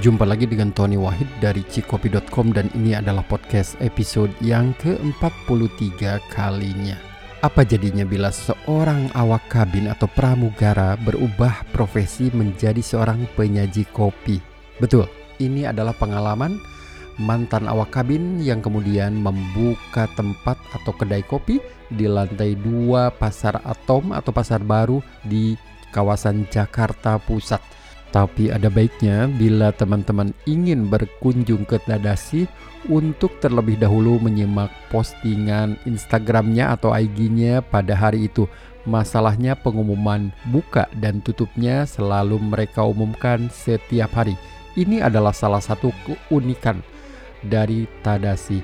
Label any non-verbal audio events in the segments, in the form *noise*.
Jumpa lagi dengan Tony Wahid dari cikopi.com dan ini adalah podcast episode yang ke-43 kalinya. Apa jadinya bila seorang awak kabin atau pramugara berubah profesi menjadi seorang penyaji kopi? Betul, ini adalah pengalaman mantan awak kabin yang kemudian membuka tempat atau kedai kopi di lantai dua pasar Atom atau pasar baru di kawasan Jakarta Pusat. Tapi ada baiknya bila teman-teman ingin berkunjung ke Tadasi untuk terlebih dahulu menyimak postingan Instagramnya atau IG-nya pada hari itu. Masalahnya pengumuman buka dan tutupnya selalu mereka umumkan setiap hari. Ini adalah salah satu keunikan dari Tadasi.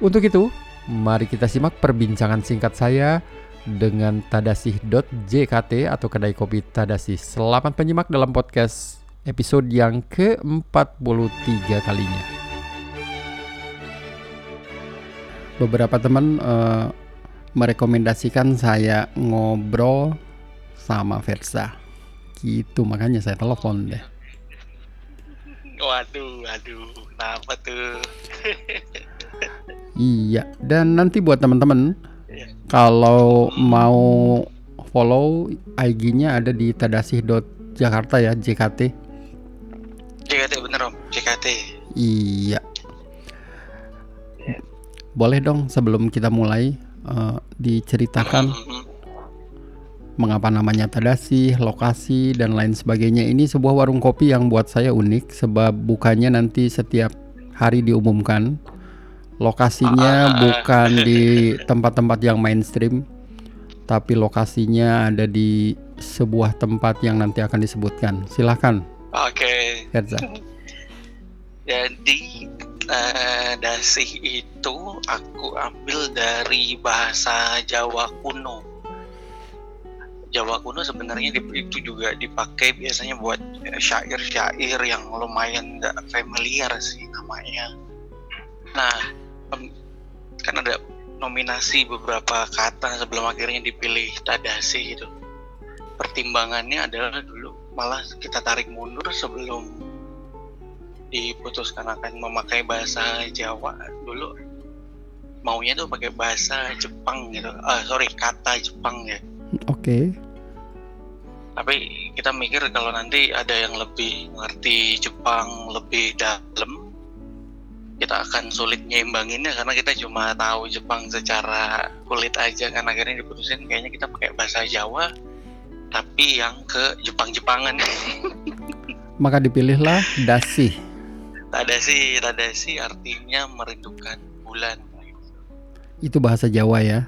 Untuk itu, mari kita simak perbincangan singkat saya dengan tadasih.jkt atau kedai kopi Tadasih. Selamat menyimak dalam podcast episode yang ke-43 kalinya. Beberapa teman uh, merekomendasikan saya ngobrol sama Versa. Gitu makanya saya telepon deh. Waduh, waduh, kenapa tuh? *laughs* iya, dan nanti buat teman-teman kalau mau follow IG-nya ada di tadasih.jakarta ya, JKT. JKT bener om, JKT. Iya. Boleh dong sebelum kita mulai uh, diceritakan mm-hmm. mengapa namanya Tadasi, lokasi dan lain sebagainya. Ini sebuah warung kopi yang buat saya unik sebab bukannya nanti setiap hari diumumkan lokasinya bukan *laughs* di tempat-tempat yang mainstream tapi lokasinya ada di sebuah tempat yang nanti akan disebutkan silahkan oke okay. Herza jadi uh, dasih itu aku ambil dari bahasa Jawa kuno Jawa kuno sebenarnya itu juga dipakai biasanya buat syair-syair yang lumayan gak familiar sih namanya. Nah, kan ada nominasi beberapa kata sebelum akhirnya dipilih Tadasi gitu. Pertimbangannya adalah dulu malah kita tarik mundur sebelum diputuskan akan memakai bahasa Jawa dulu maunya tuh pakai bahasa Jepang gitu. Ah sorry kata Jepang ya. Oke. Okay. Tapi kita mikir kalau nanti ada yang lebih ngerti Jepang lebih dalam kita akan sulit nyeimbanginnya karena kita cuma tahu Jepang secara kulit aja kan. Akhirnya diputusin kayaknya kita pakai bahasa Jawa tapi yang ke Jepang-Jepangan. *laughs* Maka dipilihlah dasi. Tadasi tadasi artinya merindukan bulan. Itu bahasa Jawa ya?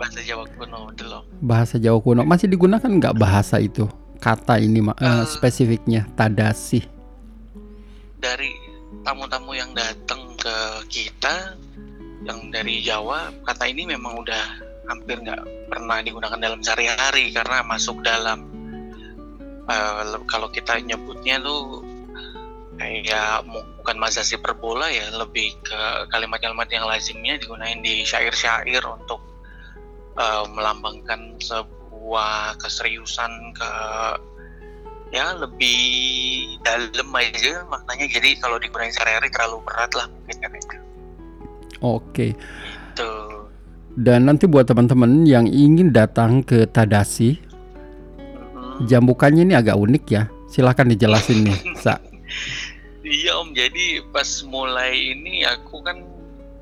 Bahasa Jawa kuno belum bahasa Jawa kuno. Masih digunakan nggak bahasa itu? Kata ini uh, spesifiknya tadasi dari tamu-tamu yang datang ke kita yang dari Jawa kata ini memang udah hampir nggak pernah digunakan dalam sehari-hari karena masuk dalam uh, kalau kita nyebutnya tuh kayak bukan mazasi perbola ya lebih ke kalimat-kalimat yang lazimnya digunakan di syair-syair untuk uh, melambangkan sebuah keseriusan ke ya lebih dalam aja maknanya jadi kalau digunakan sehari-hari terlalu berat lah mungkin kan itu. Oke. Itu. Dan nanti buat teman-teman yang ingin datang ke Tadasi, hmm. jam bukanya ini agak unik ya. Silahkan dijelasin nih, *laughs* Sa. Iya Om, jadi pas mulai ini aku kan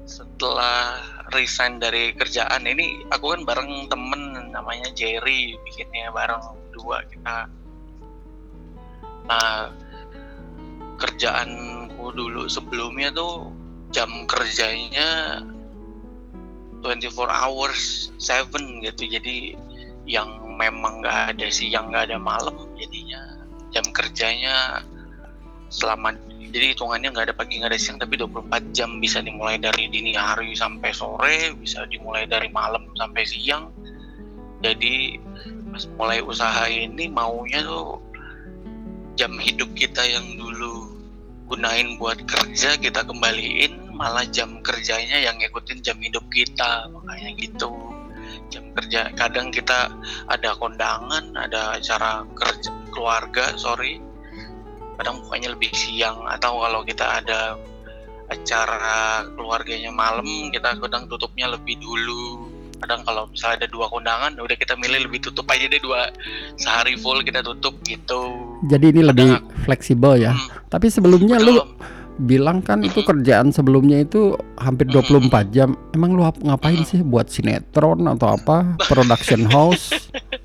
setelah resign dari kerjaan ini aku kan bareng temen namanya Jerry bikinnya bareng dua kita Nah, kerjaanku dulu sebelumnya tuh jam kerjanya 24 hours 7 gitu. Jadi yang memang nggak ada siang nggak ada malam jadinya. Jam kerjanya selama jadi hitungannya nggak ada pagi nggak ada siang tapi 24 jam bisa dimulai dari dini hari sampai sore bisa dimulai dari malam sampai siang. Jadi pas mulai usaha ini maunya tuh jam hidup kita yang dulu gunain buat kerja kita kembaliin malah jam kerjanya yang ngikutin jam hidup kita. Makanya gitu. Jam kerja kadang kita ada kondangan ada acara kerja keluarga sorry. Kadang bukanya lebih siang atau kalau kita ada acara keluarganya malam kita kadang tutupnya lebih dulu kadang kalau misalnya ada dua kondangan udah kita milih lebih tutup aja deh dua sehari full kita tutup gitu. Jadi ini lebih Kadang fleksibel ya. Hmm, Tapi sebelumnya lu bilang kan itu kerjaan sebelumnya itu hampir 24 jam. Emang lu ap- ngapain sih? Buat sinetron atau apa? Production *laughs* house?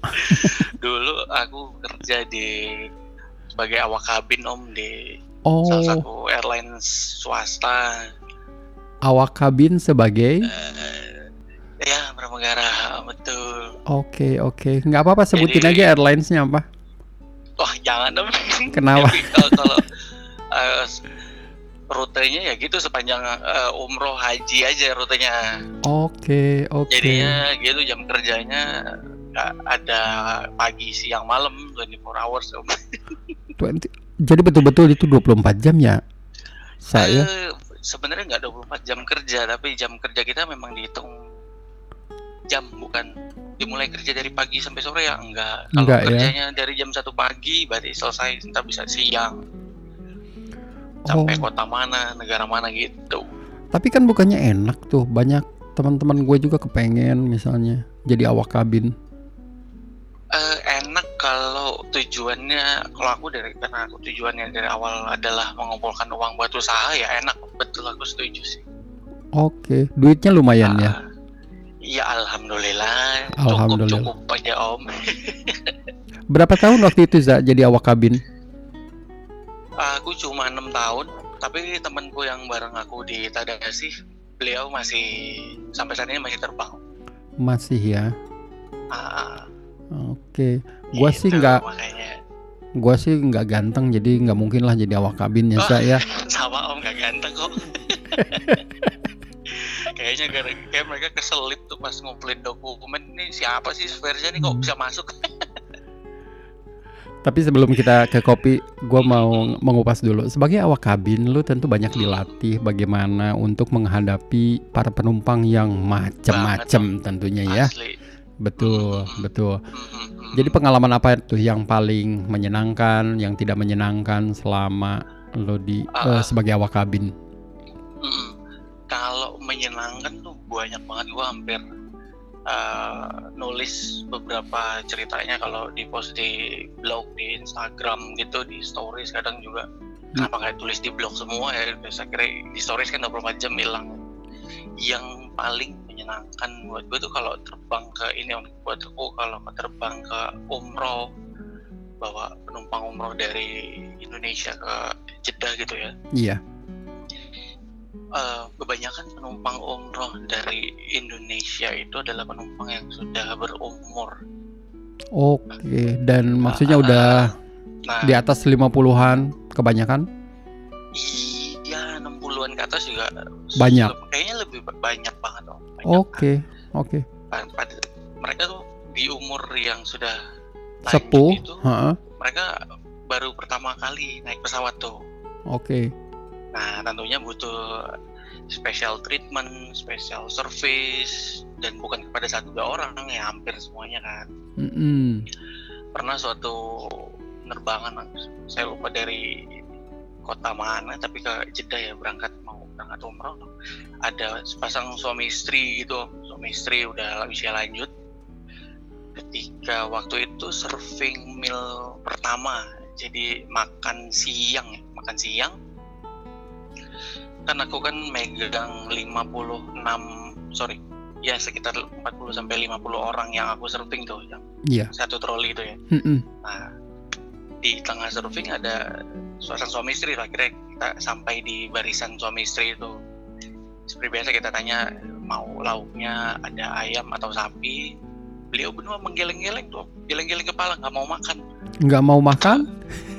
*laughs* dulu aku kerja di sebagai awak kabin om di Oh, salah satu airlines swasta. Awak kabin sebagai? Eh, ya pramugara betul Oke, oke. nggak apa-apa sebutin Jadi- aja airlinesnya apa. wah jangan dong Kenapa? *laughs* Kalau, kalau eh, rutenya ya gitu sepanjang eh, umroh haji aja rutenya Oke, oke. jadinya gitu jam kerjanya ada pagi siang malam 24 hours *laughs* om. 20 Jadi betul-betul itu 24 jam ya? Saya Eh, sebenarnya nggak 24 jam kerja tapi jam kerja kita memang dihitung jam bukan dimulai kerja dari pagi sampai sore ya enggak kalau Enggak ya. kerjanya dari jam satu pagi berarti selesai kita bisa siang sampai Oh. kota mana negara mana gitu Tapi kan bukannya enak tuh. Banyak teman-teman gue juga kepengen misalnya jadi awak kabin. Eh, enak kalau tujuannya kalau aku dari karena aku tujuannya dari awal adalah mengumpulkan uang buat usaha ya enak betul aku setuju sih Oke, duitnya lumayan ya. Ya alhamdulillah Alhamdulillah. cukup cukup aja om *laughs* Berapa tahun waktu itu Za jadi awak kabin? Aku cuma enam tahun, tapi temanku yang bareng aku di Tadasi, beliau masih sampai saat ini masih terbang. Masih ya. Ah, Oke. Gua gitu, sih nggak gua sih nggak ganteng jadi nggak mungkin lah jadi awak kabin ya Oh. Za ya. sama om gak ganteng kok. *laughs* Kayaknya gara kayak mereka keselip tuh pas ngumpulin dokumen ini siapa sih Verja nih kok bisa masuk? *laughs* Tapi sebelum kita ke kopi, gua mau mengupas dulu. Sebagai awak kabin, lu tentu banyak dilatih bagaimana untuk menghadapi para penumpang yang macem-macem tentunya ya. Asli. Betul, betul. Hmm, hmm, hmm. Jadi pengalaman apa tuh yang paling menyenangkan, yang tidak menyenangkan selama lo di Ah. eh, sebagai awak kabin? Kalau menyenangkan tuh banyak banget. Gua hampir uh, nulis beberapa ceritanya kalau di post di blog di Instagram gitu di stories. Kadang juga kenapa nggak tulis di blog semua ya? Saya kira di stories kan 24 jam hilang. Yang paling menyenangkan buat gue tuh kalau terbang ke ini Om. buat aku kalau terbang ke umroh bawa penumpang umroh dari Indonesia ke Jeddah gitu ya. Iya. Eh, kebanyakan penumpang umroh dari Indonesia itu adalah penumpang yang sudah berumur. Oke, dan maksudnya Ah, udah Nah, di atas 50-an kebanyakan? iya 60-an ke atas juga Banyak. Kayaknya lebih ba- banyak banget om. Oke, oke. mereka tuh di umur yang sudah Sepuh, itu, mereka baru pertama kali naik pesawat tuh. Oke. Nah, tentunya butuh special treatment, special service, dan bukan kepada satu dua orang ya hampir semuanya kan. Mm-mm. pernah suatu penerbangan saya lupa dari kota mana tapi ke Jeddah ya berangkat mau berangkat umroh ada sepasang suami istri gitu suami istri udah usia lanjut ketika waktu itu serving meal pertama jadi makan siang ya makan siang kan aku kan megang 56 sorry ya sekitar 40 sampai 50 orang yang aku serving tuh yang Iya. satu troli itu ya Mm-mm. Nah, di tengah surfing ada suasana suami istri lah. Kira kita sampai di barisan suami istri itu. Seperti biasa kita tanya mau lauknya ada ayam atau sapi. Beliau benua menggeleng-geleng tuh, geleng-geleng kepala nggak mau makan, Nggak mau makan?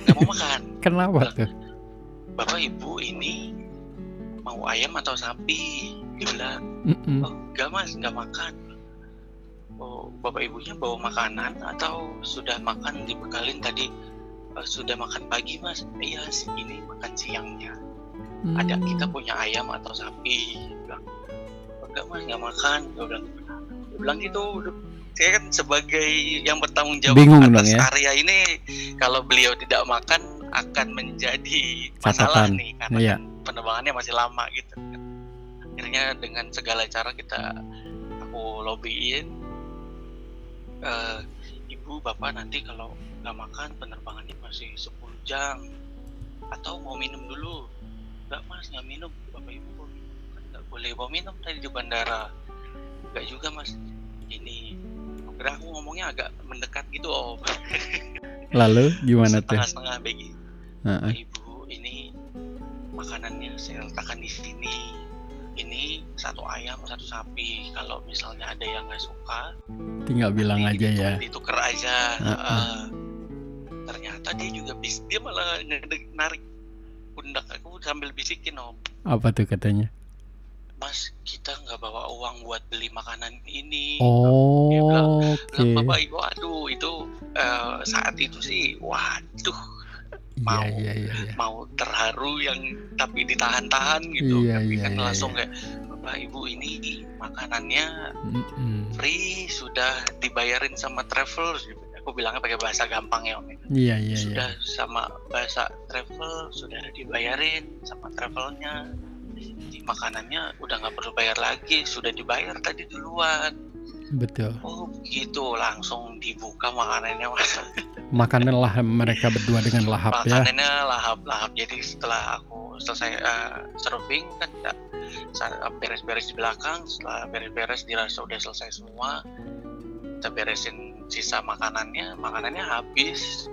nggak mau makan. *laughs* Kenapa tuh? Bapak ibu ini mau ayam atau sapi? Dia bilang, Mm-mm. oh nggak mas, nggak makan. Oh, bapak ibunya bawa makanan atau sudah makan dibekalin tadi? "Eh, sudah makan pagi mas? Iya, ini makan siangnya. Ada Hmm. kita punya ayam atau sapi? Dia bilang, "Oh, enggak mas, nggak makan. Dia bilang, dia bilang gitu. Saya kan sebagai yang bertanggung jawab Bingung atas ya. area ini, kalau beliau tidak makan, akan menjadi masalah Catatan. nih karena Iya. Penerbangannya masih lama gitu kan. akhirnya dengan segala cara kita aku lobbyin eh, ibu bapak nanti kalau nggak makan penerbangannya masih 10 jam atau mau minum dulu nggak mas nggak minum bapak ibu? Kan nggak boleh bawa minum tadi di bandara nggak juga mas ini kira aku ngomongnya agak mendekat gitu om Lalu gimana *laughs* tuh? setengah-setengah bagi Heeh. ibu ini makanannya saya letakkan di sini ini satu ayam satu sapi kalau misalnya ada yang nggak suka Tinggal bilang aja ya. ditukar- aja Heeh. Heeh. ternyata dia juga bis dia malah narik pundak aku sambil bisikin om Apa tuh katanya? mas kita nggak bawa uang buat beli makanan ini Oh, Dia bilang, oke. Lah, bapak ibu aduh itu eh, saat itu sih waduh mau. iya, iya, iya. mau terharu yang tapi ditahan-tahan gitu Iya, tapi iya, kan iya, langsung kayak bapak ibu ini makanannya Mm-mm. free sudah dibayarin sama travel aku bilangnya pakai bahasa gampang ya om Iya, iya, iya. sudah sama bahasa travel sudah dibayarin sama travelnya Jadi makanannya udah nggak perlu bayar lagi sudah dibayar tadi duluan Betul. oh gitu. Langsung dibuka makanannya mas. *laughs* Makanan lah mereka berdua dengan lahap ya. makanannya lahap-lahap jadi setelah aku selesai eh, surfing kan ya, beres-beres di belakang. Setelah beres-beres dirasa udah selesai semua. Kita beresin sisa makanannya. Makanannya habis.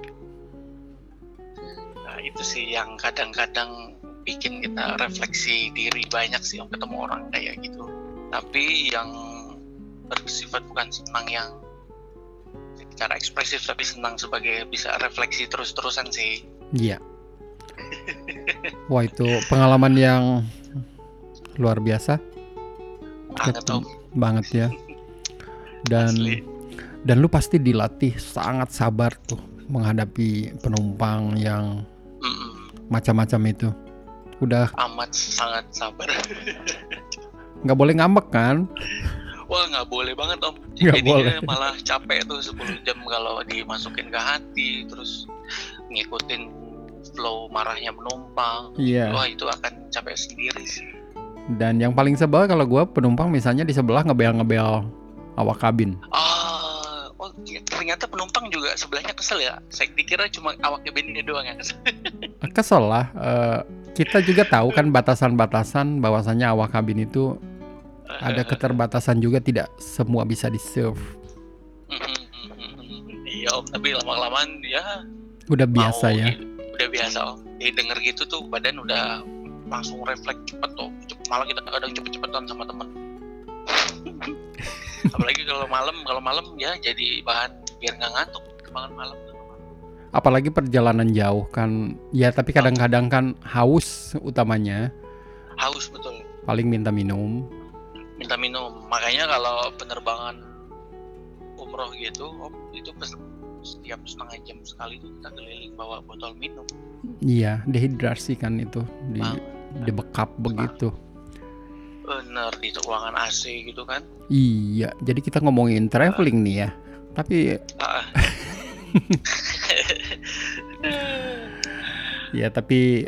Nah itu sih yang kadang-kadang bikin kita refleksi diri banyak sih yang ketemu orang kayak gitu. Tapi yang bersifat bukan senang yang secara ekspresif tapi senang sebagai bisa refleksi terus-terusan sih Iya. Wah, itu pengalaman yang luar biasa banget om banget ya. Dan Asli. dan lu pasti dilatih sangat sabar tuh menghadapi penumpang yang macam-macam itu. Udah amat sangat sabar nggak boleh ngambek kan? Wah nggak boleh banget om Nggak jadinya boleh. malah capek tuh 10 jam kalau dimasukin ke hati terus ngikutin flow marahnya penumpang Iya. wah itu akan capek sendiri sih Dan yang paling sebel kalau gua penumpang misalnya di sebelah ngebel-ngebel awak kabin. ah oh ternyata penumpang juga sebelahnya kesel ya saya dikira cuma awak kabinnya doang yang kesel Kesel lah. eh, kita juga tahu kan batasan-batasan bahwasannya awak kabin itu ada keterbatasan juga tidak semua bisa di serve. iya om tapi lama-kelamaan ya Udah biasa mau ya. gitu. udah biasa om jadi denger gitu tuh badan udah langsung refleks cepet tuh malah kita kadang cepet-cepetan sama temen *laughs* apalagi kalau malam kalau malam ya jadi bahan biar nggak ngantuk banget malam Apalagi perjalanan jauh kan. Ya tapi kadang-kadang kan haus utamanya. haus betul Paling minta minum. Minta minum makanya kalau penerbangan umroh gitu om itu setiap setengah jam sekali tuh kita keliling bawa botol minum Iya, dehidrasi kan itu di Banget. dibekap begitu. bener di ruangan AC gitu kan Iya, jadi kita ngomongin traveling nih ya. Tapi Ah. *laughs* ya tapi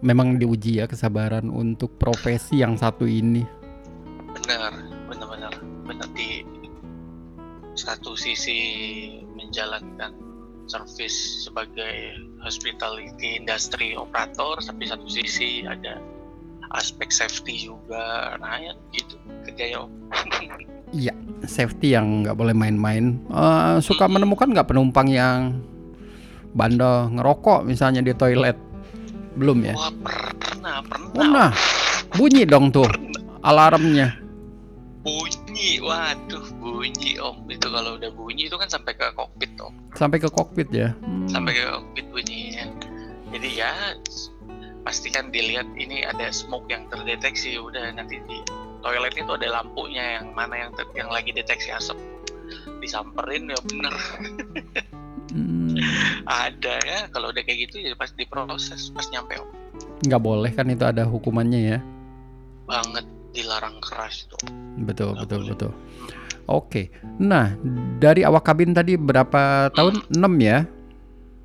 memang diuji ya kesabaran untuk profesi yang satu ini. Satu sisi menjalankan service sebagai hospitality industry operator tapi satu sisi ada aspek safety juga nah ya gitu kerja ya Om. *laughs* Safety yang nggak boleh main-main. Eh, suka menemukan nggak penumpang yang bandel ngerokok misalnya di toilet? Belum ya? wah pernah pernah Pernah. Bunyi dong tuh alarmnya. bunyi waduh bunyi om itu kalau udah bunyi itu kan sampai ke kokpit om Sampai ke kokpit ya. Hmm. sampai ke kokpit bunyinya jadi ya pastikan dilihat ini ada smoke yang terdeteksi udah nanti di toilet itu ada lampunya yang mana yang ter- yang lagi deteksi asap disamperin ya bener Hmm. *laughs* ada ya kalau udah kayak gitu ya pas diproses pas nyampe om. nggak boleh kan itu ada hukumannya ya. banget dilarang keras itu Betul, Nggak betul, boleh. betul. Oke. Nah, dari awak kabin tadi berapa tahun? 6 ya?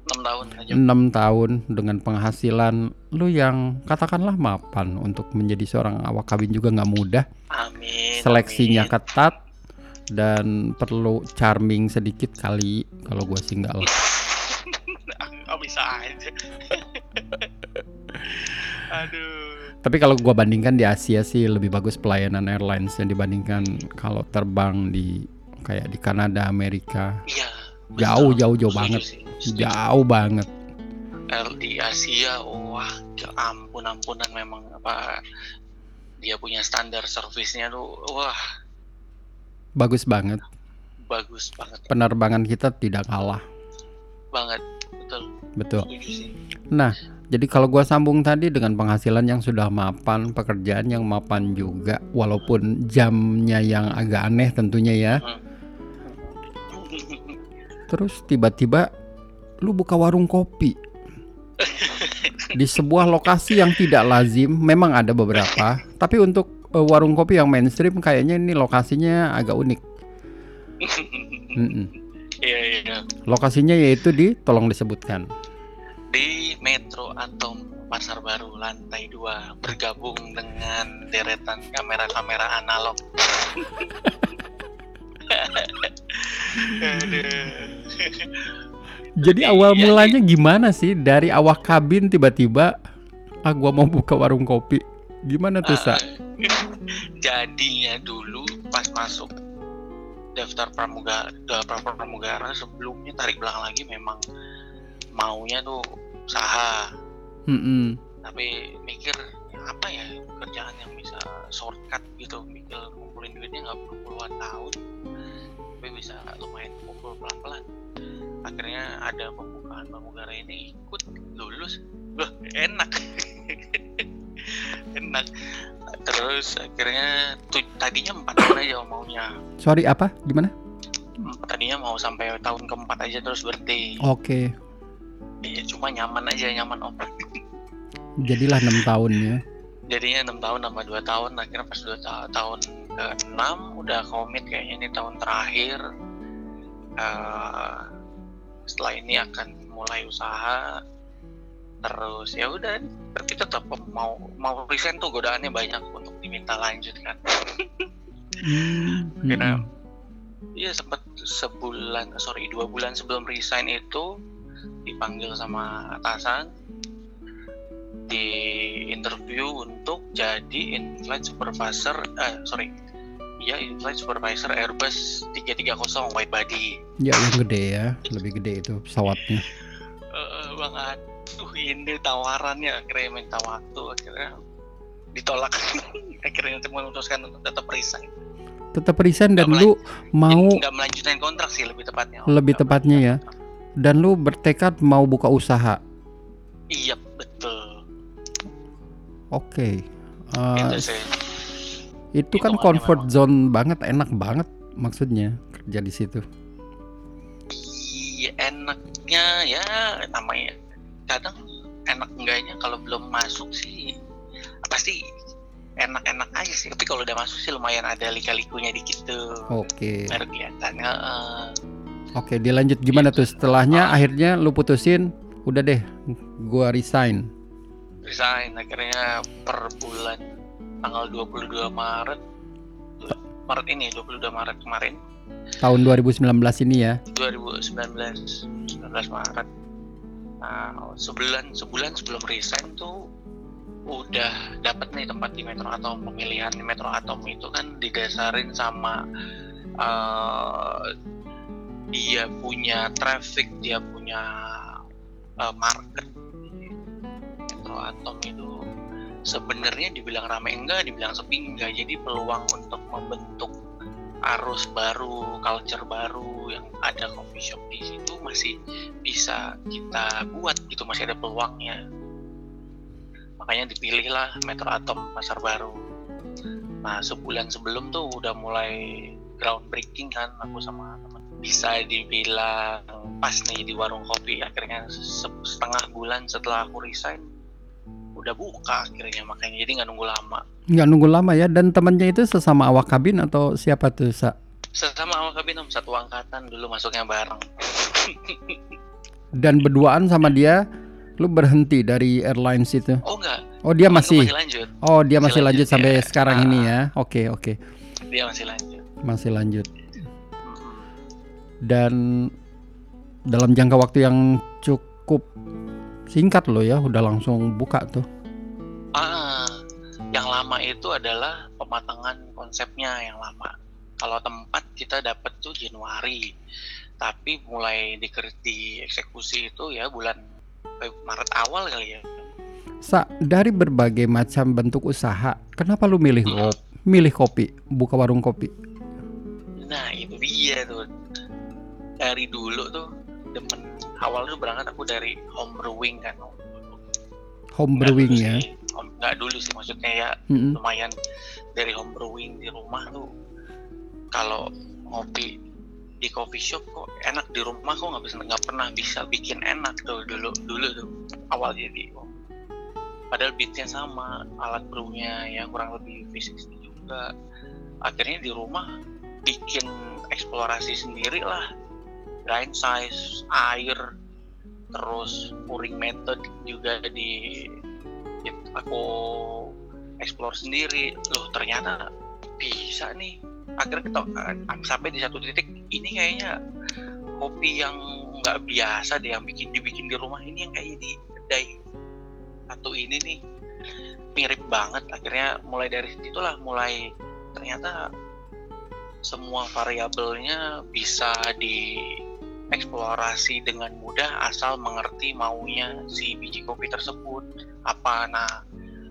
enam tahun aja 6 tahun dengan penghasilan lu yang katakanlah mapan untuk menjadi seorang awak kabin juga nggak mudah amin seleksinya amin. ketat dan perlu charming sedikit kali kalau gua sih nggak lah *laughs* oh, bisa aja *laughs* aduh tapi kalau gua bandingkan di Asia sih lebih bagus pelayanan airlines yang dibandingkan kalau terbang di kayak di Kanada Amerika. Iya Jauh, jauh, jauh banget. jauh banget. Di Asia wah ampun ampunan memang apa dia punya standar servisnya tuh wah. Bagus banget. Bagus banget. Penerbangan kita tidak kalah. Banget betul. Betul. Nah, jadi kalau gua sambung tadi dengan penghasilan yang sudah mapan, pekerjaan yang mapan juga, walaupun jamnya yang agak aneh tentunya ya. Terus tiba-tiba lu buka warung kopi di sebuah lokasi yang tidak lazim. Memang ada beberapa, tapi untuk eh, warung kopi yang mainstream kayaknya ini lokasinya agak unik. *laughs* Iya iya Lokasinya yaitu di, tolong disebutkan. Di Metro Atom Pasar Baru lantai 2 bergabung dengan deretan kamera-kamera analog. *laughs* Jadi awal Iya, mulanya gimana sih dari awak kabin tiba-tiba ah gua mau buka warung kopi. Gimana tuh, Sa? *laughs* Jadinya dulu pas masuk daftar pramugara, daftar pramugara sebelumnya tarik belakang lagi memang maunya tuh usaha, Mm-mm. tapi mikir apa ya kerjaan yang bisa shortcut gitu, mikir ngumpulin duitnya nggak perlu puluhan tahun, tapi bisa lumayan kumpul pelan-pelan. Akhirnya ada pembukaan pramugara ini ikut lulus, loh enak, *laughs* enak. Terus akhirnya tuh, tadinya empat tahun aja maunya, Sorry apa? Gimana? tadinya mau sampai tahun keempat aja terus berhenti. Oke. Iya cuma nyaman aja nyaman om. Jadilah enam tahunnya. Jadinya enam tahun tambah dua tahun akhirnya pas dua ta- tahun ke enam udah komit kayaknya ini tahun terakhir. Eh, setelah ini akan mulai usaha terus ya udah tapi tetap mau mau resign tuh godaannya banyak untuk diminta lanjut kan Hmm, Kira- mm-mm. Iya sempat sebulan, sorry dua bulan sebelum resign itu dipanggil sama atasan di interview untuk jadi in-flight supervisor, eh sorry, iya in-flight supervisor Airbus 330 wide body. Ya yang gede ya, lebih gede itu pesawatnya. Eh banget, tuh ini tawarannya akhirnya minta waktu akhirnya ditolak *laughs* akhirnya memutuskan untuk tetap resign Tetap resign dan lu mau nggak melanjutkan kontrak sih lebih tepatnya Lebih tepatnya ya. Dan lu bertekad mau buka usaha. Iya betul. Oke. Eh, Itu sih. itu kan comfort memang. zone banget, enak banget maksudnya kerja di situ. Iya enaknya ya namanya kadang enak enggaknya kalau belum masuk sih pasti enak-enak aja sih tapi kalau udah masuk sih lumayan ada lika-likunya dikit tuh Oke. baru kelihatan Heeh. Oke, dilanjut gimana tuh? Setelahnya Ah. akhirnya lu putusin, udah deh, gua resign. resign akhirnya per bulan tanggal 22 Maret Maret ini 22 Maret kemarin Tahun 2019 ini ya. 2019 19 Maret nah sebulan sebulan sebelum resign tuh udah dapat nih tempat di Metro Atom pemilihan di Metro Atom itu kan didasarin sama eh, dia punya traffic dia punya eh, market Metro Atom itu sebenarnya dibilang rame enggak dibilang sepi enggak jadi peluang untuk membentuk arus baru, culture baru yang ada coffee shop di situ masih bisa kita buat gitu masih ada peluangnya. Makanya dipilihlah Metro Atom Pasar Baru. Nah sebulan sebelum tuh udah mulai groundbreaking kan aku sama teman. Bisa dibilang pas nih di warung kopi akhirnya se- setengah bulan setelah aku resign udah buka akhirnya makanya jadi nggak nunggu lama. Nggak nunggu lama ya. Dan temannya itu sesama awak kabin atau siapa tuh? Sa? Sesama awak kabin om satu angkatan dulu masuknya bareng. Dan berduaan sama dia, lu berhenti dari airlines itu? Oh enggak. Oh dia masih. masih lanjut. Oh dia masih, Masih lanjut, lanjut, sampai ya. sekarang Ah. ini ya. Oke oke, Dia masih lanjut. masih lanjut. Dan dalam jangka waktu yang cukup singkat loh ya, udah langsung buka tuh. Ah, yang lama itu adalah pematangan konsepnya yang lama. Kalau tempat kita dapat tuh Januari, tapi mulai diker- dieksekusi itu ya bulan Feb- Maret awal kali ya. Sa, dari berbagai macam bentuk usaha, kenapa lu milih kop, milih kopi, buka warung kopi? Nah itu dia tuh. Dari dulu tuh demen awal tuh berangkat aku dari home brewing kan. Home brewing ya. sih, nggak dulu sih maksudnya ya Mm-mm. lumayan dari home brewing di rumah tuh kalau ngopi di coffee shop kok enak di rumah kok nggak bisa nggak pernah bisa bikin enak tuh dulu dulu tuh awal jadi oh. padahal beatnya sama alat brewnya ya kurang lebih fisik juga akhirnya di rumah bikin eksplorasi sendiri lah grind size air terus pouring method juga di aku explore sendiri. Loh ternyata bisa nih. Akhirnya kita eh, sampai di satu titik ini kayaknya kopi yang nggak biasa deh yang bikin dibikin di rumah ini yang kayaknya di kedai satu ini nih mirip banget. Akhirnya mulai dari situlah mulai ternyata semua variabelnya bisa dieksplorasi dengan mudah asal mengerti maunya si biji kopi tersebut. Apa? Nah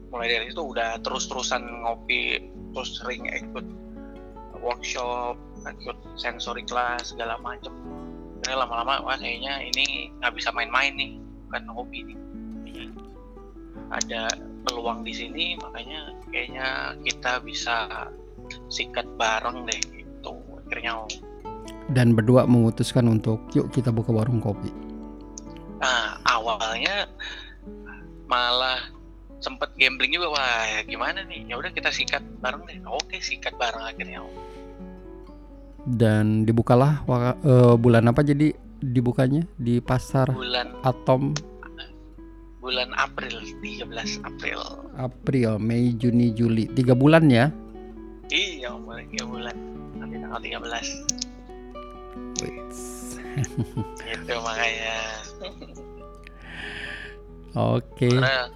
mulai dari itu udah terus-terusan ngopi terus sering ikut workshop ikut sensory class segala macem. Akhirnya lama-lama wah kayaknya ini nggak bisa main-main nih bukan hobi nih. Jadi, ada peluang di sini makanya kayaknya kita bisa sikat bareng deh gitu. Akhirnya Dan berdua memutuskan untuk yuk kita buka warung kopi. Nah, awalnya malah sempet gambling juga wah ya gimana nih? Ya udah kita sikat bareng deh. Oke sikat bareng akhirnya. Dan dibukalah eh, bulan apa jadi dibukanya? Di pasar bulan Atom? Bulan April 13 April. April, Mei, Juni, Juli. Tiga bulan ya. iya tiga bulan. Nanti tanggal 13 *laughs* itu makanya. Oke, karena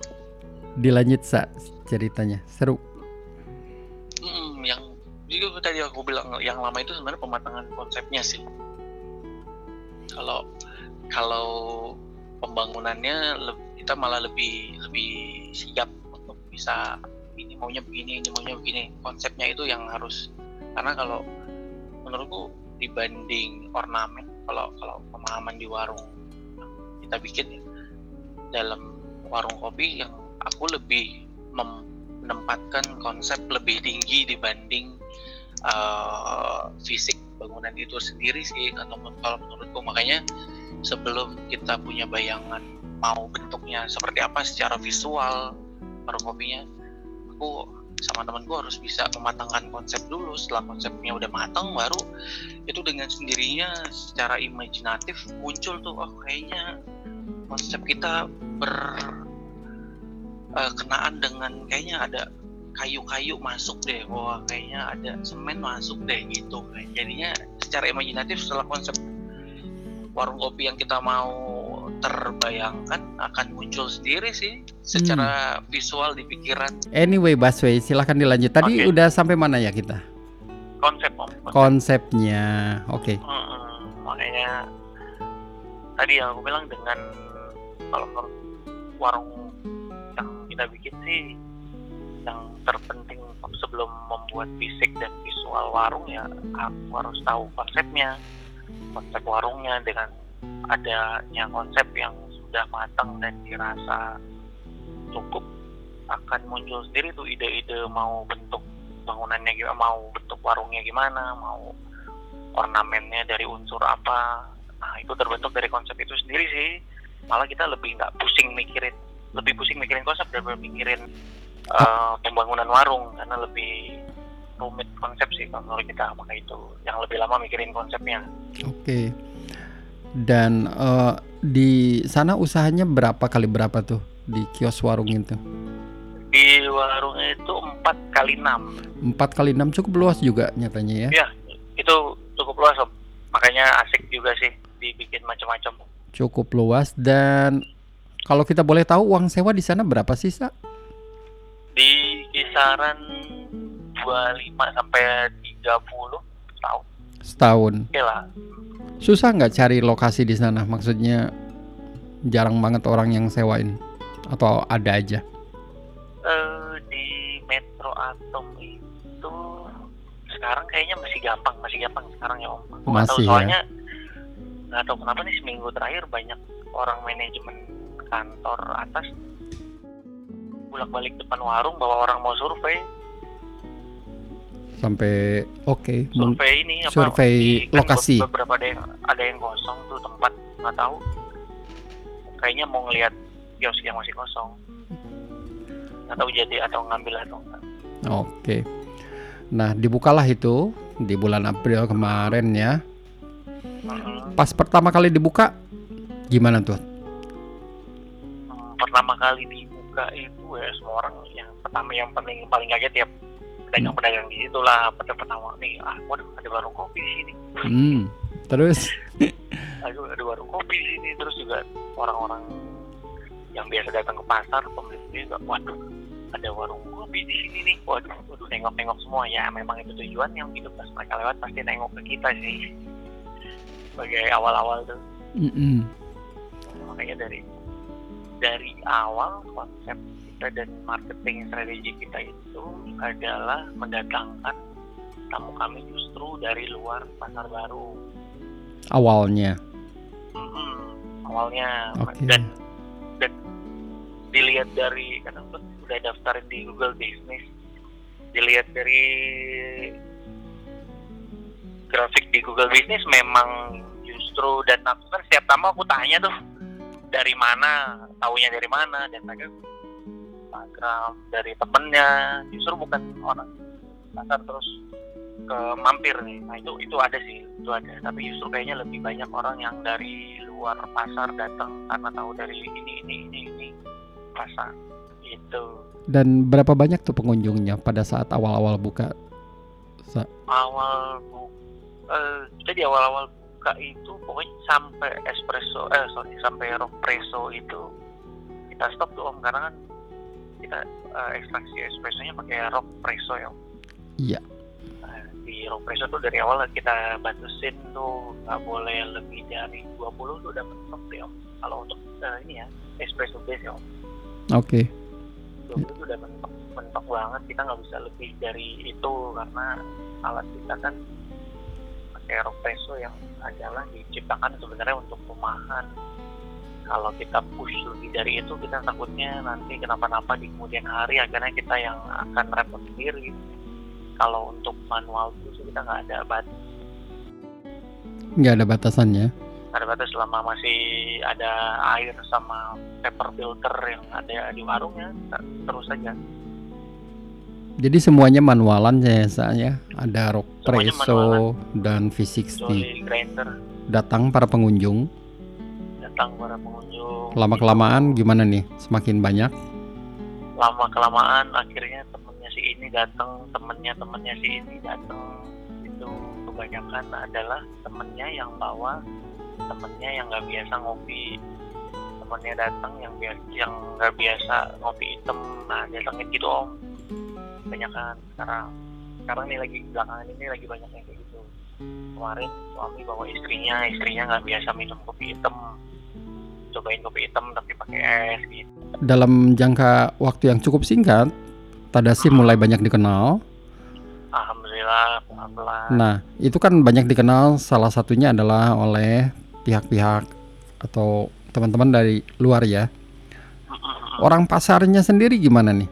dilanjut sa ceritanya. Seru. mm, yang juga tadi aku bilang yang lama itu sebenarnya pematangan konsepnya sih. Kalau kalau pembangunannya kita malah lebih lebih siap untuk bisa ini maunya begini ini maunya begini. Konsepnya itu yang harus karena kalau menurutku dibanding ornamen kalau kalau pemahaman di warung kita bikin dalam warung kopi yang aku lebih menempatkan konsep lebih tinggi dibanding uh, fisik bangunan itu sendiri sih men- kalau menurutku. Makanya sebelum kita punya bayangan mau bentuknya seperti apa secara visual warung kopinya aku sama temanku harus bisa mematangkan konsep dulu. Setelah konsepnya udah matang baru itu dengan sendirinya secara imajinatif muncul tuh oh kayaknya konsep kita ber eh, kenaan dengan kayaknya ada kayu-kayu masuk deh. Wah kayaknya ada semen masuk deh gitu jadinya secara imajinatif setelah konsep warung kopi yang kita mau terbayangkan akan muncul sendiri sih secara visual di pikiran Anyway, Baswe, silahkan dilanjut. Tadi Oke. udah sampai mana ya kita? konsep om konsep. Konsepnya. Oke. Mm-mm, makanya tadi yang aku bilang dengan kalau warung yang kita bikin sih yang terpenting sebelum membuat fisik dan visual warung ya aku harus tahu konsepnya konsep warungnya dengan adanya konsep yang sudah matang dan dirasa cukup akan muncul sendiri tuh ide-ide mau bentuk bangunannya gimana mau bentuk warungnya gimana mau ornamennya dari unsur apa. Nah itu terbentuk dari konsep itu sendiri sih. Malah kita lebih nggak pusing mikirin lebih pusing mikirin konsep daripada mikirin eh, pembangunan warung karena lebih rumit konsep sih kalau kita. Maka itu yang lebih lama mikirin konsepnya. Oke. Dan eh, di sana usahanya berapa kali berapa tuh di kios warung itu? Di warung itu empat kali enam. Empat kali enam cukup luas juga nyatanya ya? Iya, itu cukup luas om. Makanya asik juga sih dibikin macam-macam. Cukup luas dan kalau kita boleh tahu uang sewa di sana berapa sih, Sa? Di kisaran 25 sampai 30 tahun. Setahun. Oke lah. Susah nggak cari lokasi di sana? Maksudnya jarang banget orang yang sewain atau ada aja? Eh, di Metro Atom itu sekarang kayaknya masih gampang, masih gampang sekarang ya om. Aku nggak tahu Masih ya? soalnya nggak tahu kenapa nih seminggu terakhir banyak orang manajemen kantor atas bolak-balik depan warung bawa orang mau survei Sampai oke. mung- survei ini apa survei di- kan lokasi. beberapa ada yang ada yang kosong tuh tempat nggak tahu kayaknya mau ngelihat kios yang masih kosong nggak tahu jadi atau ngambil atau enggak Oke. Nah, dibukalah itu di bulan April kemarin ya. Mhm. Pas pertama kali dibuka gimana tuh? Hmm, pertama kali dibuka itu ya semua orang yang pertama yang paling paling kaget ya pedagang-pedagang di situ lah pada pertama nih ah waduh ada warung kopi di sini. Hmm. Terus? *laughs* Aduh ada warung kopi di sini. Terus juga orang-orang yang biasa datang ke pasar pembeli juga waduh ada warung kopi di sini nih. Waduh waduh nengok-nengok semua. Ya memang itu tujuan yang gitu pas mereka lewat pasti nengok ke kita sih. Sebagai awal-awal tuh. Mm-mm. makanya dari dari awal konsep kita dan marketing strategi kita itu adalah mendatangkan tamu kami justru dari luar pasar baru. Awalnya. Mm-mm, awalnya. Oke. dan dan dilihat dari kan aku udah daftar di Google Business? Dilihat dari grafik di Google Business memang justru dan aku kan setiap tamu aku tanya tuh dari mana? Taunya dari mana? Dan mereka Instagram dari temennya justru bukan orang pasar terus ke mampir nih. Nah itu itu ada sih itu ada. Tapi justru kayaknya lebih banyak orang yang dari luar pasar datang karena tahu dari ini ini ini ini pasar. Gitu. Dan berapa banyak tuh pengunjungnya pada saat awal-awal buka? Sa- awal bu eh, kita di awal-awal buka itu pokoknya sampai espresso eh sorry sampai rockpresso itu kita stop tuh om. Karena kan kita eh, ekstraksi espressonya pakai rockpresso ya Om. Iya. Nah, di rockpresso tuh dari awal kita batasin tuh nggak boleh lebih dari 20 tuh udah mentok deh om kalau untuk eh, ini ya espresso base ya om Oke. 20 itu udah mentok mentok banget kita nggak bisa lebih dari itu karena alat kita kan pakai ropresso yang adalah diciptakan sebenarnya untuk rumahan kalau kita push lebih dari itu kita takutnya nanti kenapa-napa di kemudian hari akhirnya kita yang akan repot sendiri kalau untuk manual itu kita nggak ada batas Nggak ada batasannya. ada batas selama masih ada air sama paper filter yang ada di warungnya terus saja Jadi semuanya manualan ya saya. Ada rock Semuanya presso dan V60. kecuali grinder Datang para pengunjung. Datang para pengunjung. Lama kelamaan gimana nih? Semakin banyak. lama kelamaan akhirnya temennya si ini datang temennya temennya si ini datang itu kebanyakan adalah temennya yang bawa temennya yang nggak biasa ngopi. Temennya datang yang biasa yang nggak biasa ngopi hitam. Nah datangin gitu om. Kebanyakan sekarang. Sekarang nih lagi belakangan ini lagi banyak yang kayak gitu. Kemarin suami bawa istrinya istrinya nggak biasa minum kopi hitam cobain kopi hitam tapi pakai es gitu Dalam jangka waktu yang cukup singkat, Tadashi mulai banyak dikenal. alhamdulillah pelan-pelan Nah, itu kan banyak dikenal salah satunya adalah oleh pihak-pihak atau teman-teman dari luar ya. Orang pasarnya sendiri gimana nih?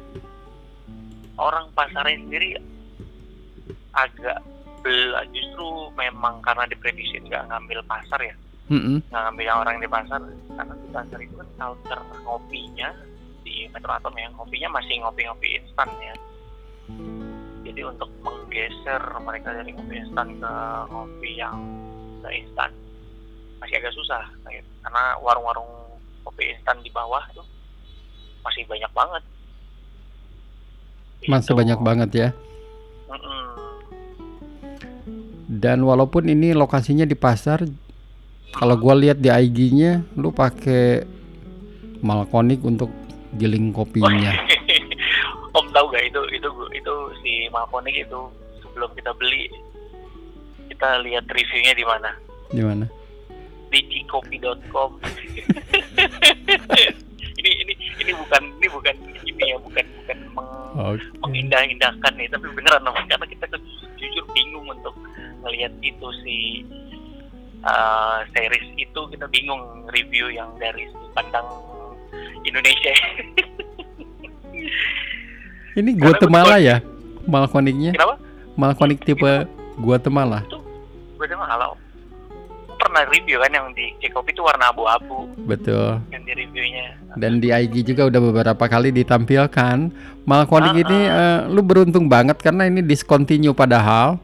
orang pasarnya sendiri agak bel justru memang karena diprediksi nggak ngambil pasar ya Mm-mm. nggak ngambil yang orang di pasar karena di pasar itu kan culture ngopinya di Metro Atom ya ngopinya masih ngopi-ngopi instan ya jadi untuk menggeser mereka dari ngopi instan ke ngopi yang ke instan masih agak susah gitu. karena warung-warung kopi instan di bawah tuh masih banyak banget Masih Gitu. banyak banget ya. Mm-mm. Dan walaupun ini lokasinya di pasar, kalau gua lihat di IG-nya, lu pakai malkonik untuk giling kopinya. *laughs* Om tahu gak itu itu itu si Malkonik itu sebelum kita beli kita lihat reviewnya di mana Di mana? di cikopi.com *laughs* ini ini ini bukan ini bukan ini ya bukan bukan meng- Oke. mengindah-indahkan nih tapi beneran Om. karena kita tuh jujur bingung untuk melihat itu si uh, series itu kita bingung review yang dari pandang Indonesia *laughs* Ini Karena Guatemala ya? Malkoniknya? kenapa Malkonik tipe Guatemala. gue udah malah pernah review kan yang di Cikopi itu warna abu-abu Betul. yang di reviewnya Dan di IG juga udah beberapa kali ditampilkan. Malkonik Ah, ini eh, lu beruntung banget karena ini discontinue padahal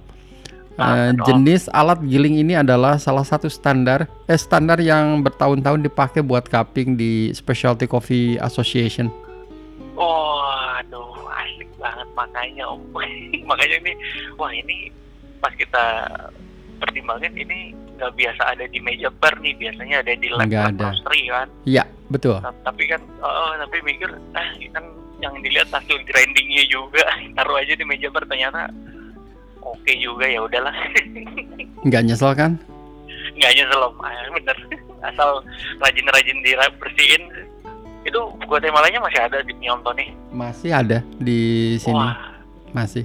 eh, Om. jenis alat giling ini adalah salah satu standar eh standar yang bertahun-tahun dipakai buat cupping di Specialty Coffee Association. Oh, aduh, asik banget makanya om. *laughs* makanya ini, wah ini pas kita pertimbangin ini nggak biasa ada di meja bar nih, biasanya ada di lab roastery kan. Iya, betul. Ta- Tapi kan, oh, tapi mikir, ah kan yang dilihat hasil grindingnya juga, *laughs* taruh aja di meja bar ternyata oke juga ya udahlah, *laughs* Nggak nyesel kan? nggak nyesel om, ah, bener. Asal rajin-rajin dibersihin, itu Guatemala-nya masih ada di Om Tony. Masih ada di sini, Wah, masih.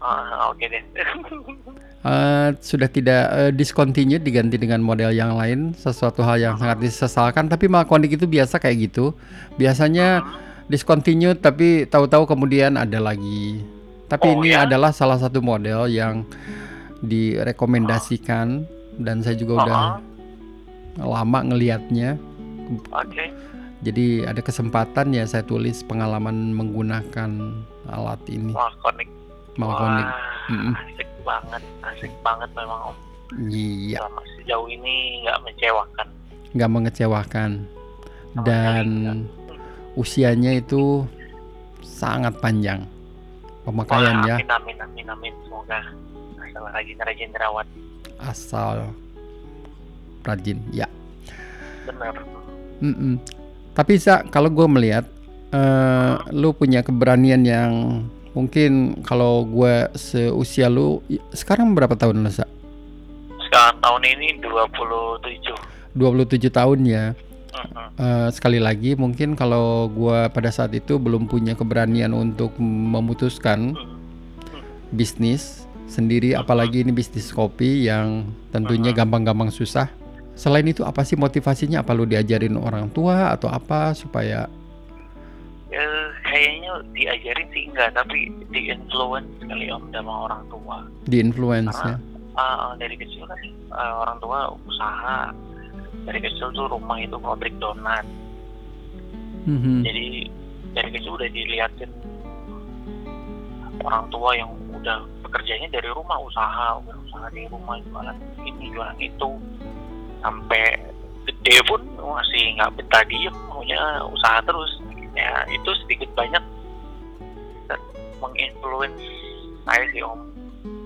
ah, oke deh. *laughs* Eh, sudah tidak eh, discontinue diganti dengan model yang lain sesuatu hal yang sangat disesalkan tapi Malkonik itu biasa kayak gitu biasanya discontinue tapi tahu-tahu kemudian ada lagi tapi Oh, ini ya? adalah salah satu model yang direkomendasikan dan saya juga udah Uh-uh. lama ngelihatnya Oke. jadi ada kesempatan ya saya tulis pengalaman menggunakan alat ini Wah, konik. Malkonik Wah, Mm-mm. asik banget, asik banget memang Om. iya Selama sejauh ini nggak mengecewakan. nggak mengecewakan dan sekali usianya itu sangat panjang pemakaian Wah, ya Amin, amin, amin, amin. Semoga asal rajin-rajin rawat. asal rajin ya Bener. Mm-mm. tapi sa kalau gue melihat eh, lu punya keberanian yang mungkin kalau gue seusia lu sekarang berapa tahun lu sa Sekarang tahun ini 27. 27 tahun ya Eh, sekali lagi mungkin kalau gue pada saat itu belum punya keberanian untuk memutuskan bisnis sendiri apalagi ini bisnis kopi yang tentunya gampang-gampang susah selain itu apa sih motivasinya? Apa lu diajarin orang tua atau apa supaya Ya, kayaknya diajarin sih enggak, tapi di influence kali Om sama orang tua. di influence ya Ah, dari kecil kan ah, orang tua usaha dari kecil tuh rumah itu pabrik donat. Mhm. jadi dari kecil udah diliatin orang tua yang udah bekerjanya dari rumah usaha udah usaha di rumah jualan ini jualan itu. Sampai gede pun masih nggak betah diem maunya usaha terus. Ya itu sedikit banyak menginfluence saya sih om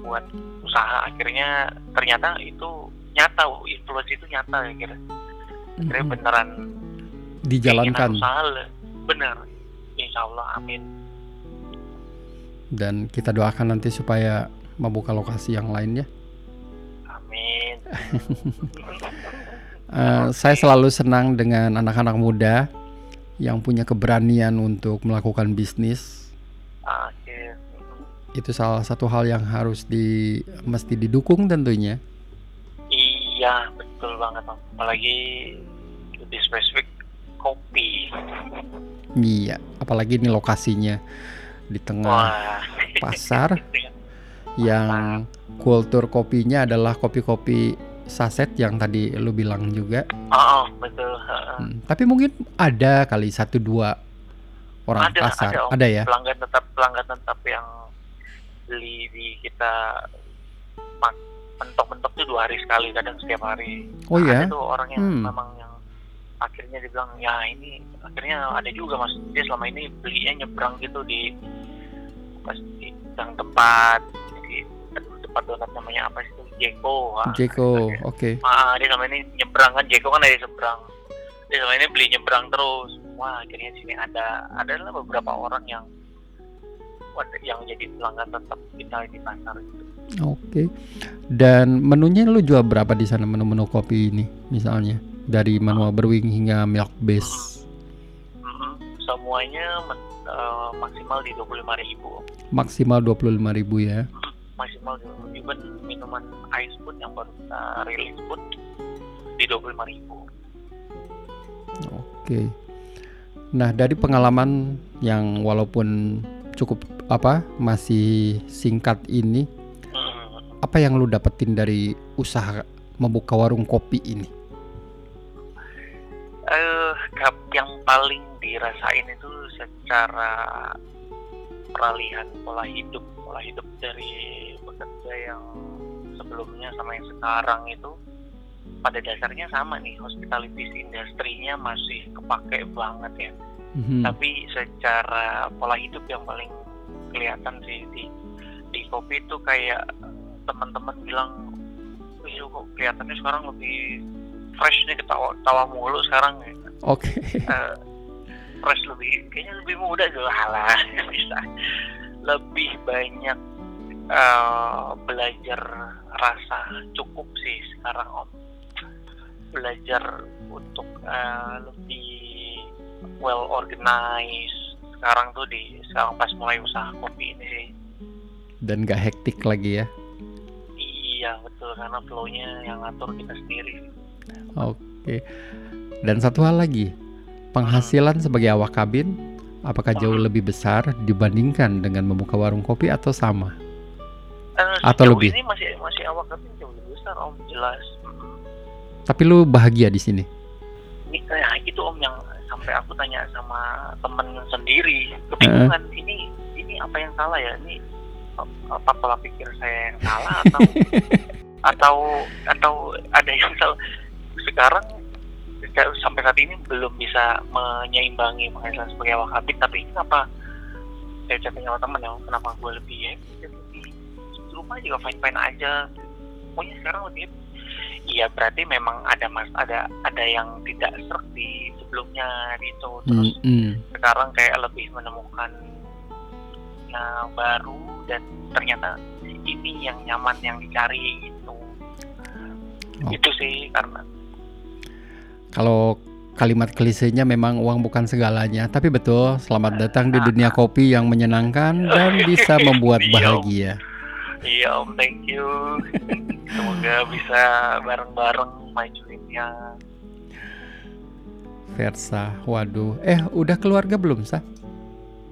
buat usaha. Akhirnya ternyata itu nyata influence itu nyata akhirnya akhirnya Mhm. beneran dijalankan. keinginan usaha le- bener. Insya Allah amin. Dan kita doakan nanti supaya membuka lokasi yang lain ya. Amin. *laughs* Eh, saya selalu senang dengan anak-anak muda yang punya keberanian untuk melakukan bisnis. Oke. Itu salah satu hal yang harus di mesti didukung tentunya iya betul banget om. Apalagi lebih spesifik kopi. Iya apalagi ini lokasinya di tengah wah. pasar. *laughs* Yang kultur kopinya adalah kopi-kopi saset yang tadi lu bilang juga. Oh, oh, betul. Hmm, tapi mungkin ada kali satu dua orang Ada, pasar. ada, Om. ada ya? Pelanggan tetap pelanggan tetap yang beli di kita mentok-mentok tuh dua hari sekali kadang setiap hari Oh ya? ada tuh orang yang Hmm. memang yang akhirnya dibilang ya ini akhirnya ada juga mas dia selama ini belinya nyebrang gitu di pas di yang tempat di tempat donat namanya apa sih itu Jeko ah. Jeko, oke. ah dia selama ini nyebrang kan Jeko kan dari seberang dia selama ini beli nyebrang terus wah akhirnya sini ada adalah beberapa orang yang yang jadi pelanggan tetap kita di pasar gitu. Oke. Dan menunya lu jual berapa di sana menu-menu kopi ini misalnya? Dari manual brewing hingga milk base. Mm-mm. semuanya eh, maksimal di 25.000 ribu Maksimal 25.000 ya. maksimal di- even minuman ice pun yang baru kita rilis pun di 25.000 ribu Oke. Nah, dari pengalaman yang walaupun cukup apa masih singkat ini, apa yang lu dapetin dari usaha membuka warung kopi ini? eh kap- yang paling dirasain itu secara peralihan pola hidup pola hidup dari bekerja yang sebelumnya sama yang sekarang itu pada dasarnya sama nih hospitality industrinya masih kepake banget ya Mhm. tapi secara pola hidup yang paling kelihatan sih di di kopi itu kayak teman-teman bilang wih kok kelihatannya sekarang lebih fresh nih ketawa tawa mulu sekarang ya." Oke. *laughs* Eh, fresh lebih kayaknya lebih muda juga halah *laughs* bisa lebih banyak eh, belajar rasa cukup sih sekarang om belajar untuk eh, lebih well organized sekarang tuh di sekarang pas mulai usaha kopi ini sih Dan gak hektik lagi ya. Iya betul karena flow-nya yang ngatur kita sendiri Oke. Dan satu hal lagi, penghasilan sebagai awak kabin apakah jauh lebih besar dibandingkan dengan membuka warung kopi atau sama? Eh, Atau lebih? ini masih masih awak tapi jauh lebih besar om jelas. Tapi lu bahagia di sini. ini kayak itu om yang sampai aku tanya sama temen sendiri kebingungan ini ini apa yang salah ya ini apa pola pikir saya yang salah atau *laughs* atau atau ada yang salah. Sekarang sampai saat ini belum bisa menyeimbangi penghasilan sebagai awak kabin tapi kenapa saya chatting sama temen ya kenapa gue lebih ya lebih di rumah juga fine fine aja. Pokoknya sekarang lebih Iya berarti memang ada mas ada ada yang tidak serk di sebelumnya gitu. Terus Mm-mm. sekarang kayak lebih menemukan yang baru dan ternyata ini yang nyaman yang dicari gitu Oh. itu sih karena Kalau kalimat klisenya memang uang bukan segalanya, tapi betul. Selamat datang di dunia kopi yang menyenangkan dan *laughs* bisa membuat Iya. bahagia. iya om thank you *laughs* semoga bisa bareng-bareng majuinnya Versa, waduh. Eh, udah keluarga belum, Sa?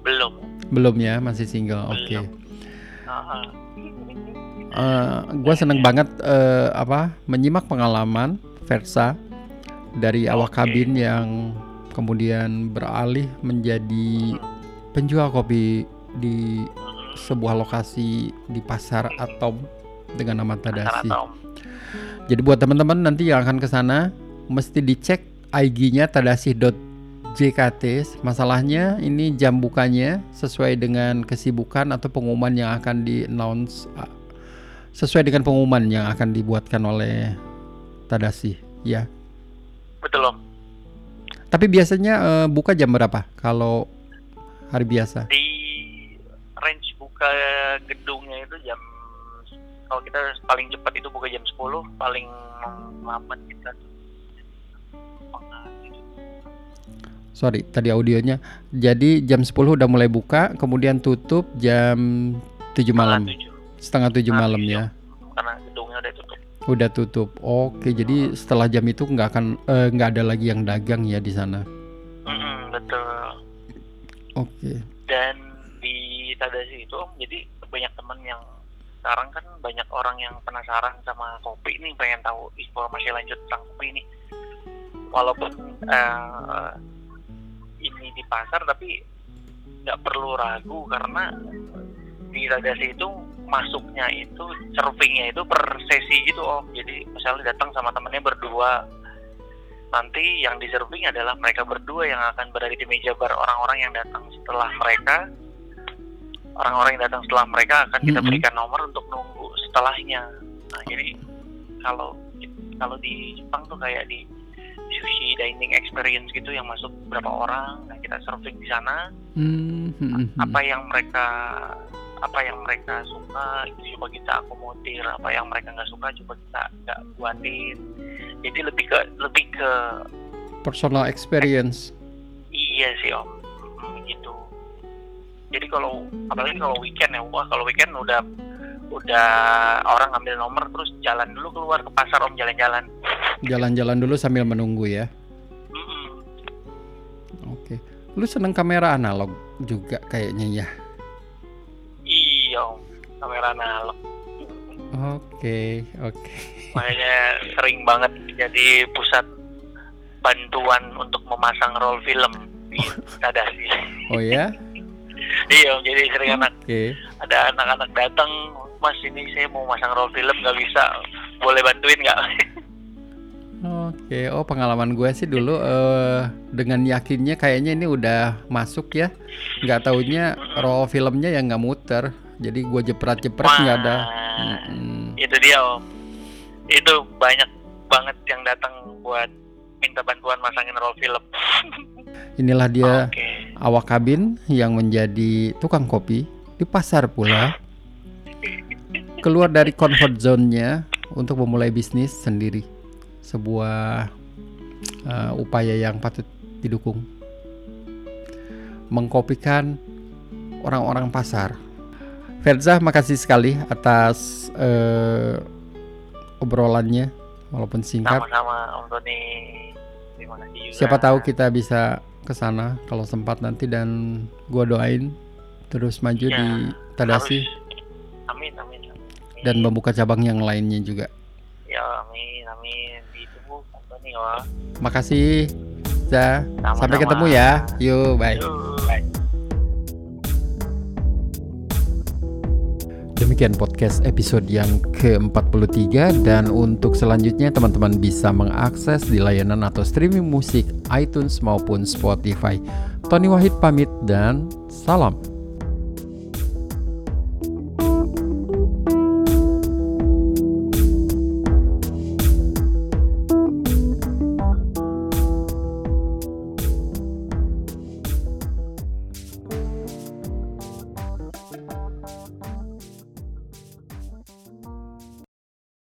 belum Belum ya, masih single. Oke. Belum. Ah, Eh, gua seneng banget eh, apa menyimak pengalaman Versa dari awak Oke. kabin yang kemudian beralih menjadi penjual kopi di sebuah lokasi di pasar Atom dengan nama Tadasi. Jadi buat teman-teman nanti yang akan ke sana mesti dicek IG-nya tadasi.jkt. Masalahnya ini jam bukanya sesuai dengan kesibukan atau pengumuman yang akan di announce ah, sesuai dengan pengumuman yang akan dibuatkan oleh Tadasi ya. betul om Tapi biasanya eh, buka jam berapa kalau hari biasa? di range buka gedungnya itu jam kalau kita paling cepat itu buka jam 10 paling lambat kita Sorry, tadi audionya. Jadi jam 10 udah mulai buka, kemudian tutup jam 7 malam. Setengah tujuh. Setengah 7 Setengah malam ya. karena gedungnya udah tutup Udah tutup. Oke, jadi setelah jam itu nggak akan eh, nggak ada lagi yang dagang ya di sana. Mm-mm, betul Oke. dan di Tadasi itu jadi banyak teman yang sekarang kan banyak orang yang penasaran sama kopi nih pengen tahu informasi lanjut tentang kopi ini walaupun eh, ini di pasar tapi nggak perlu ragu karena di Tadasi itu masuknya itu surfingnya itu per sesi gitu om. Jadi misalnya datang sama temennya berdua nanti yang di surfing adalah mereka berdua yang akan berada di meja bar orang-orang yang datang setelah mereka. Orang-orang yang datang setelah mereka akan kita berikan nomor untuk nunggu setelahnya. Nah jadi kalau kalau di Jepang tuh kayak di sushi dining experience gitu yang masuk berapa orang nah kita surfing di sana. Hmm, hmm, hmm. apa yang mereka apa yang mereka suka itu coba kita akomodir. Apa yang mereka nggak suka coba kita nggak buatin. Jadi lebih ke lebih ke personal experience. iya sih om. Hmm, gitu. Jadi kalau apalagi kalau weekend ya wah kalau weekend udah udah orang ngambil nomor terus jalan dulu keluar ke pasar om jalan-jalan Jalan-jalan dulu sambil menunggu ya. Mm-mm. Oke. Lu seneng kamera analog juga kayaknya ya. iya om kamera analog Oke, oke. makanya sering banget jadi pusat bantuan untuk memasang roll film di Tadasi. Oh ya? *laughs* iya, Om. jadi sering anak Oke. ada anak-anak datang, Mas ini saya mau masang roll film nggak bisa, boleh bantuin nggak? Oke, oh pengalaman gue sih dulu eh, dengan yakinnya kayaknya ini udah masuk ya. Nggak taunya roll filmnya yang nggak muter. Jadi gue jepret-jepret nggak ada. Mm-mm. Itu dia om. Itu banyak banget yang datang buat minta bantuan masangin roll film. *laughs* Inilah dia Oke. awak kabin yang menjadi tukang kopi di pasar pula. Keluar dari comfort zone-nya untuk memulai bisnis sendiri. Sebuah eh, upaya yang patut didukung. Mengkopikan orang-orang pasar. Ferza, makasih sekali atas eh, obrolannya, walaupun singkat. Sama-sama Om Tony. Terima kasih juga. Siapa tahu kita bisa ke sana kalau sempat nanti dan gua doain terus maju Ya, di Tadasi Harus. Amin, amin. Dan membuka cabang yang lainnya juga. Ya, amin, amin. Ditunggu Tony wah. Makasih, Za. Sampai ketemu ya. Yuk, bye. Yuk, bye. Demikian podcast episode yang ke-43 dan untuk selanjutnya teman-teman bisa mengakses di layanan atau streaming musik iTunes maupun Spotify. Tony Wahid pamit dan salam.